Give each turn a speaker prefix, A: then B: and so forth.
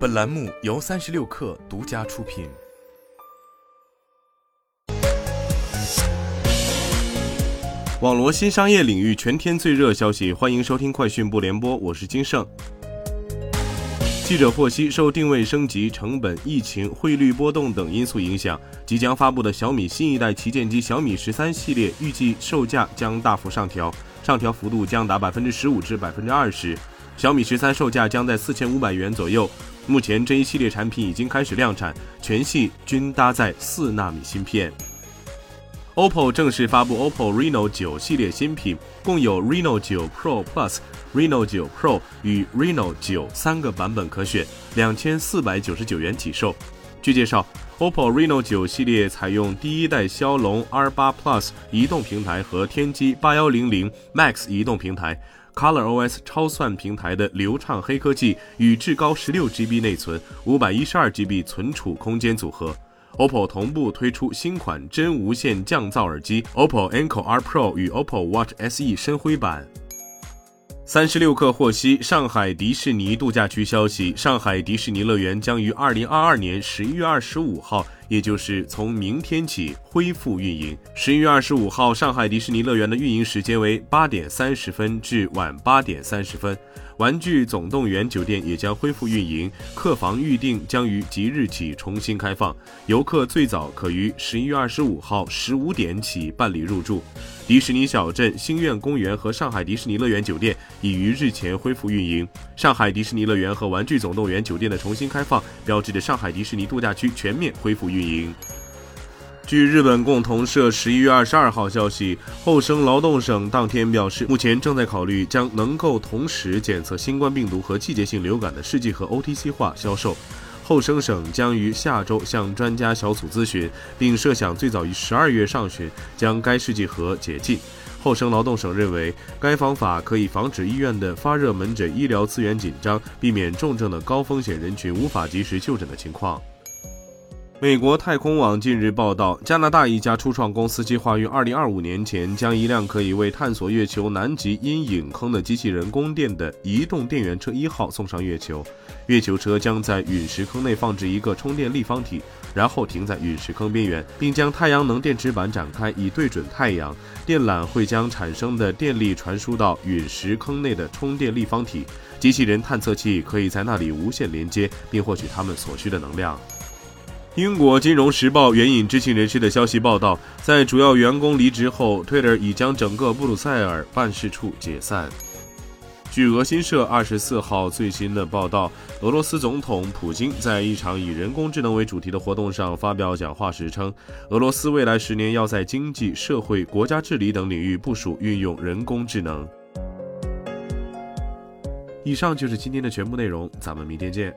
A: 本栏目由三十六氪独家出品。网罗新商业领域全天最热消息，欢迎收听快讯不联播，我是金盛。记者获悉，受定位升级、成本、疫情、汇率波动等因素影响，即将发布的小米新一代旗舰机小米十三系列预计售价将大幅上调，上调幅度将达百分之十五至百分之二十。小米十三售价将在四千五百元左右。目前这一系列产品已经开始量产，全系均搭载四纳米芯片。OPPO 正式发布 OPPO Reno 9系列新品，共有 Reno 9 Pro Plus、Reno 9 Pro 与 Reno 9三个版本可选，两千四百九十九元起售。据介绍，OPPO Reno 9系列采用第一代骁龙 R8 Plus 移动平台和天玑八幺零零 Max 移动平台。ColorOS 超算平台的流畅黑科技与至高十六 GB 内存、五百一十二 GB 存储空间组合。OPPO 同步推出新款真无线降噪耳机 OPPO Enco R Pro 与 OPPO Watch SE 深灰版。三十六氪获悉，上海迪士尼度假区消息，上海迪士尼乐园将于二零二二年十一月二十五号，也就是从明天起恢复运营。十一月二十五号，上海迪士尼乐园的运营时间为八点三十分至晚八点三十分。玩具总动员酒店也将恢复运营，客房预订将于即日起重新开放，游客最早可于十一月二十五号十五点起办理入住。迪士尼小镇、星愿公园和上海迪士尼乐园酒店已于日前恢复运营。上海迪士尼乐园和玩具总动员酒店的重新开放，标志着上海迪士尼度假区全面恢复运运营。据日本共同社十一月二十二号消息，厚生劳动省当天表示，目前正在考虑将能够同时检测新冠病毒和季节性流感的试剂盒 OTC 化销售。厚生省将于下周向专家小组咨询，并设想最早于十二月上旬将该试剂盒解禁。厚生劳动省认为，该方法可以防止医院的发热门诊医疗资源紧张，避免重症的高风险人群无法及时就诊的情况。美国太空网近日报道，加拿大一家初创公司计划于二零二五年前将一辆可以为探索月球南极阴影坑的机器人供电的移动电源车一号送上月球。月球车将在陨石坑内放置一个充电立方体，然后停在陨石坑边缘，并将太阳能电池板展开以对准太阳。电缆会将产生的电力传输到陨石坑内的充电立方体，机器人探测器可以在那里无线连接，并获取它们所需的能量。英国金融时报援引知情人士的消息报道，在主要员工离职后，Twitter 已将整个布鲁塞尔办事处解散。据俄新社二十四号最新的报道，俄罗斯总统普京在一场以人工智能为主题的活动上发表讲话时称，俄罗斯未来十年要在经济社会、国家治理等领域部署运用人工智能。以上就是今天的全部内容，咱们明天见。